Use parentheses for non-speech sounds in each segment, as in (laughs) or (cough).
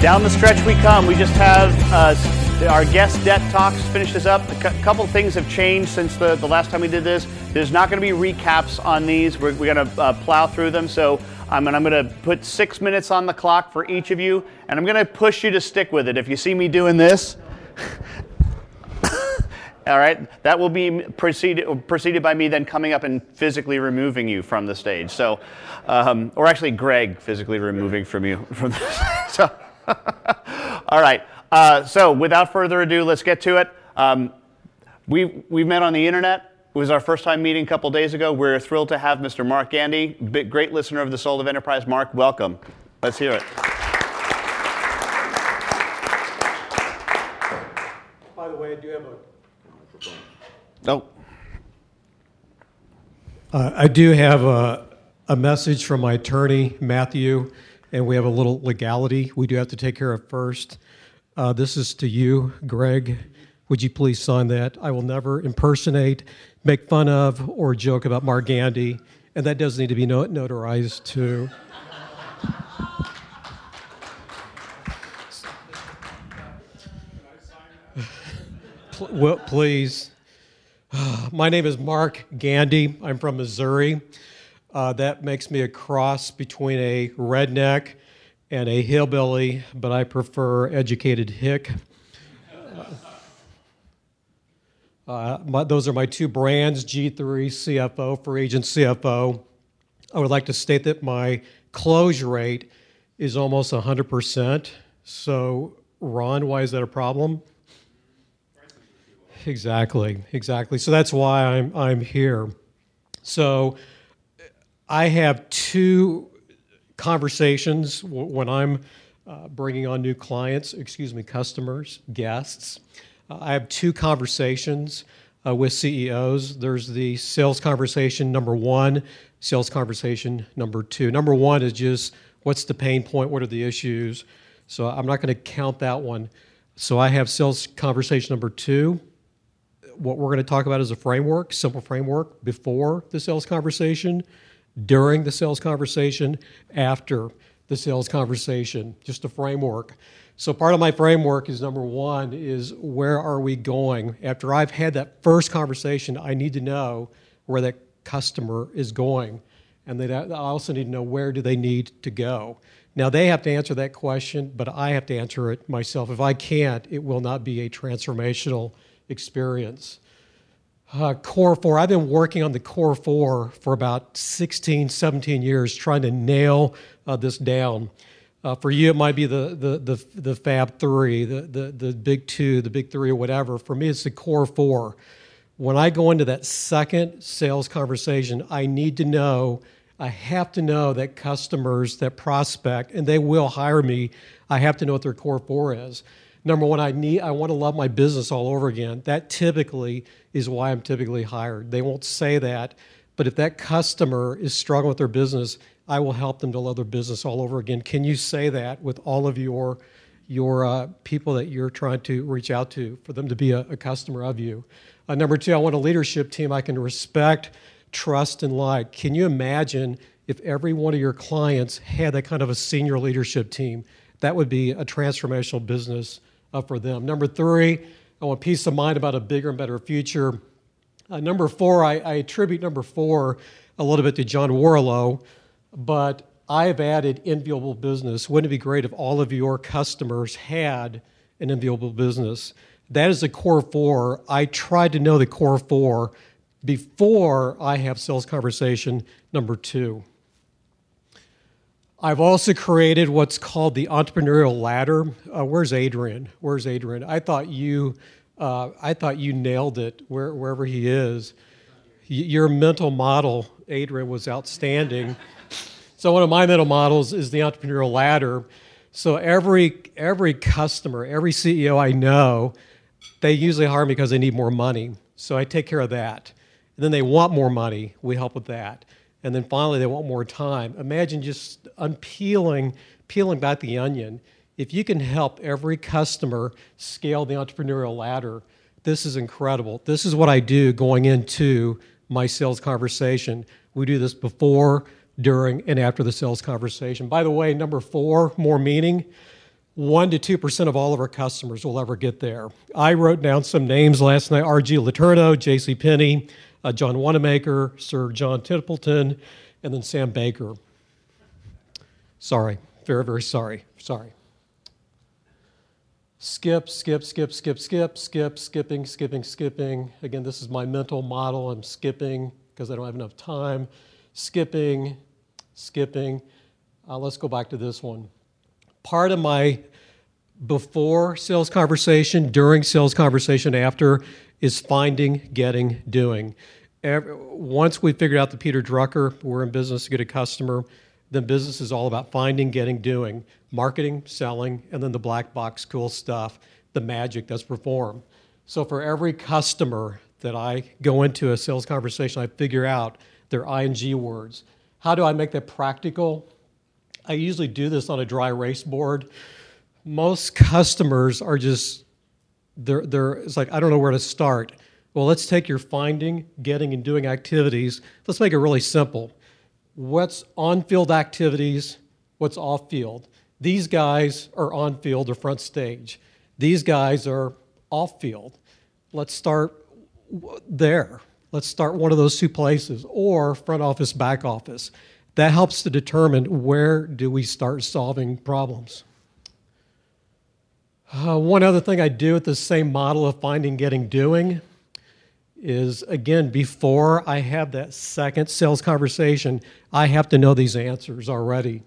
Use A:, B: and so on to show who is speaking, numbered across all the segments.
A: Down the stretch we come. We just have uh, our guest DET talks finish this up. A couple things have changed since the, the last time we did this. There's not going to be recaps on these. We're, we're going to uh, plow through them. So I'm, I'm going to put six minutes on the clock for each of you, and I'm going to push you to stick with it. If you see me doing this, (laughs) all right, that will be preceded, preceded by me then coming up and physically removing you from the stage. So, um, or actually, Greg physically removing from you from the (laughs) stage. So, (laughs) all right. Uh, so, without further ado, let's get to it. Um, we we met on the internet. It was our first time meeting a couple days ago. We're thrilled to have Mr. Mark Gandy, big, great listener of the Soul of Enterprise. Mark, welcome. Let's hear it.
B: By the way, I do have a
A: Oh,
B: Uh, I do have a, a message from my attorney, Matthew, and we have a little legality we do have to take care of first. Uh, this is to you, Greg. Would you please sign that? I will never impersonate, make fun of, or joke about Mark Gandy, and that does need to be not- notarized too. Well, please. (sighs) My name is Mark Gandy. I'm from Missouri. Uh, that makes me a cross between a redneck and a hillbilly, but I prefer educated hick. Uh, my, those are my two brands, G3 CFO for Agent CFO. I would like to state that my close rate is almost 100%. So, Ron, why is that a problem? Exactly, exactly. So that's why I'm I'm here. So I have two conversations when I'm uh, bringing on new clients, excuse me, customers, guests. Uh, I have two conversations uh, with CEOs. There's the sales conversation number one, sales conversation number two. Number one is just what's the pain point, what are the issues. So I'm not going to count that one. So I have sales conversation number two what we're going to talk about is a framework, simple framework before the sales conversation, during the sales conversation, after the sales conversation, just a framework. So part of my framework is number 1 is where are we going? After I've had that first conversation, I need to know where that customer is going. And then I also need to know where do they need to go. Now they have to answer that question, but I have to answer it myself. If I can't, it will not be a transformational experience. Uh, core four, I've been working on the core four for about 16, 17 years, trying to nail uh, this down. Uh, for you, it might be the, the, the, the Fab Three, the, the, the Big Two, the Big Three, or whatever. For me, it's the core four. When I go into that second sales conversation, I need to know, I have to know that customers, that prospect, and they will hire me, I have to know what their core four is number one i need i want to love my business all over again. That typically is why i'm typically hired. They won't say that but if that customer is struggling with their business i will help them to love their business all over again. Can you say that with all of your your uh, people that you're trying to reach out to for them to be a, a customer of you? Uh, number two i want a leadership team i can respect trust and like. Can you imagine if every one of your clients had that kind of a senior leadership team? That would be a transformational business uh, for them. Number three, I want peace of mind about a bigger and better future. Uh, number four, I, I, attribute number four a little bit to John Warrillow, but I have added enviable business. Wouldn't it be great if all of your customers had an enviable business? That is the core four. I tried to know the core four before I have sales conversation number two. I've also created what's called the entrepreneurial ladder. Uh, where's Adrian? Where's Adrian? I thought you, uh, I thought you nailed it where, wherever he is. Your mental model, Adrian, was outstanding. so one of my mental models is the entrepreneurial ladder. So every every customer, every CEO I know, they usually hire me because they need more money. So I take care of that. And then they want more money. We help with that and then finally they want more time. Imagine just unpeeling, peeling back the onion. If you can help every customer scale the entrepreneurial ladder, this is incredible. This is what I do going into my sales conversation. We do this before, during, and after the sales conversation. By the way, number four, more meaning. 1 to 2% of all of our customers will ever get there. I wrote down some names last night RG Letourneau, J.C. Penney, uh, John Wanamaker, Sir John Templeton, and then Sam Baker. Sorry, very, very sorry. Sorry. Skip, skip, skip, skip, skip, skip, skipping, skipping, skipping. Again, this is my mental model. I'm skipping because I don't have enough time. Skipping, skipping. Uh, let's go back to this one. Part of my before sales conversation, during sales conversation, after is finding, getting, doing. Every, once we figured out the Peter Drucker, we're in business to get a customer, then business is all about finding, getting, doing, marketing, selling, and then the black box cool stuff, the magic that's performed. So for every customer that I go into a sales conversation, I figure out their ing words. How do I make that practical? I usually do this on a dry erase board. Most customers are just they're, they're it's like I don't know where to start. Well, let's take your finding, getting, and doing activities. Let's make it really simple what's on field activities, what's off field. These guys are on field or front stage. These guys are off field. Let's start there. Let's start one of those two places or front office, back office. That helps to determine where do we start solving problems. Uh, one other thing I do with the same model of finding, getting, doing is again, before I have that second sales conversation, I have to know these answers already.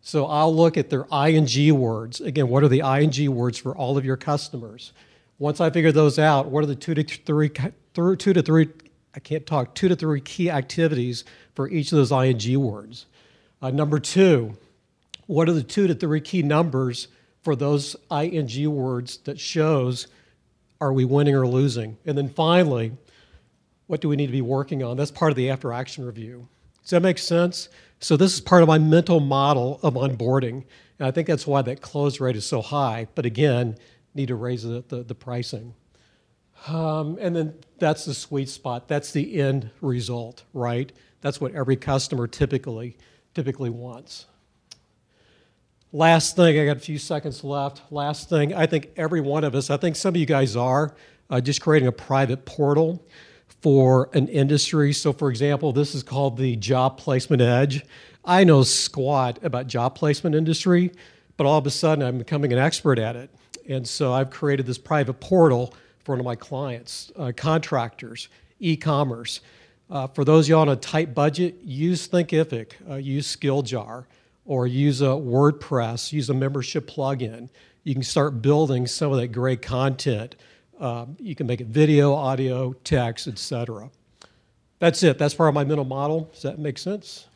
B: So I'll look at their ing words. Again, what are the ing words for all of your customers? Once I figure those out, what are the two to three, two to three, I can't talk, two to three key activities for each of those ing words? Uh, number two, what are the two to three key numbers for those ing words that shows are we winning or losing? And then finally, what do we need to be working on? That's part of the after action review. Does that make sense? So, this is part of my mental model of onboarding. And I think that's why that close rate is so high. But again, need to raise the, the, the pricing. Um, and then that's the sweet spot. That's the end result, right? That's what every customer typically typically wants. Last thing, I got a few seconds left. Last thing, I think every one of us, I think some of you guys are, uh, just creating a private portal for an industry. So, for example, this is called the Job Placement Edge. I know squat about job placement industry, but all of a sudden I'm becoming an expert at it. And so I've created this private portal for one of my clients, uh, contractors, e commerce. Uh, for those of you on a tight budget, use Thinkific, uh, use SkillJar or use a WordPress, use a membership plugin. You can start building some of that great content. Um, you can make it video, audio, text, etc. That's it. That's part of my mental model. Does that make sense?